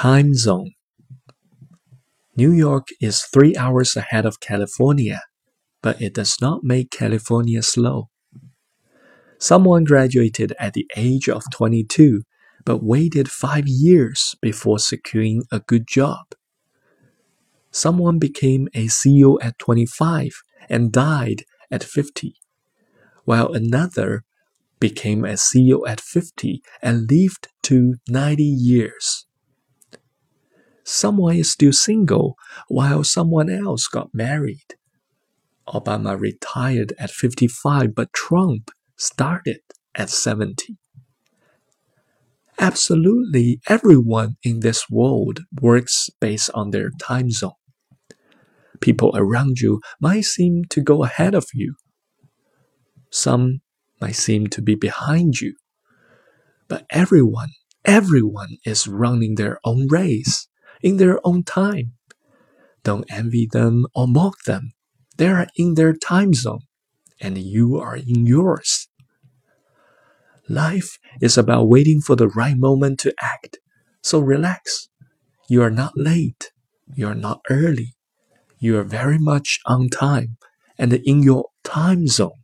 Time zone. New York is three hours ahead of California, but it does not make California slow. Someone graduated at the age of 22, but waited five years before securing a good job. Someone became a CEO at 25 and died at 50, while another became a CEO at 50 and lived to 90 years. Someone is still single while someone else got married. Obama retired at 55, but Trump started at 70. Absolutely everyone in this world works based on their time zone. People around you might seem to go ahead of you. Some might seem to be behind you. But everyone, everyone is running their own race in their own time. Don't envy them or mock them. They are in their time zone, and you are in yours. Life is about waiting for the right moment to act. So relax. You are not late. You are not early. You are very much on time and in your time zone.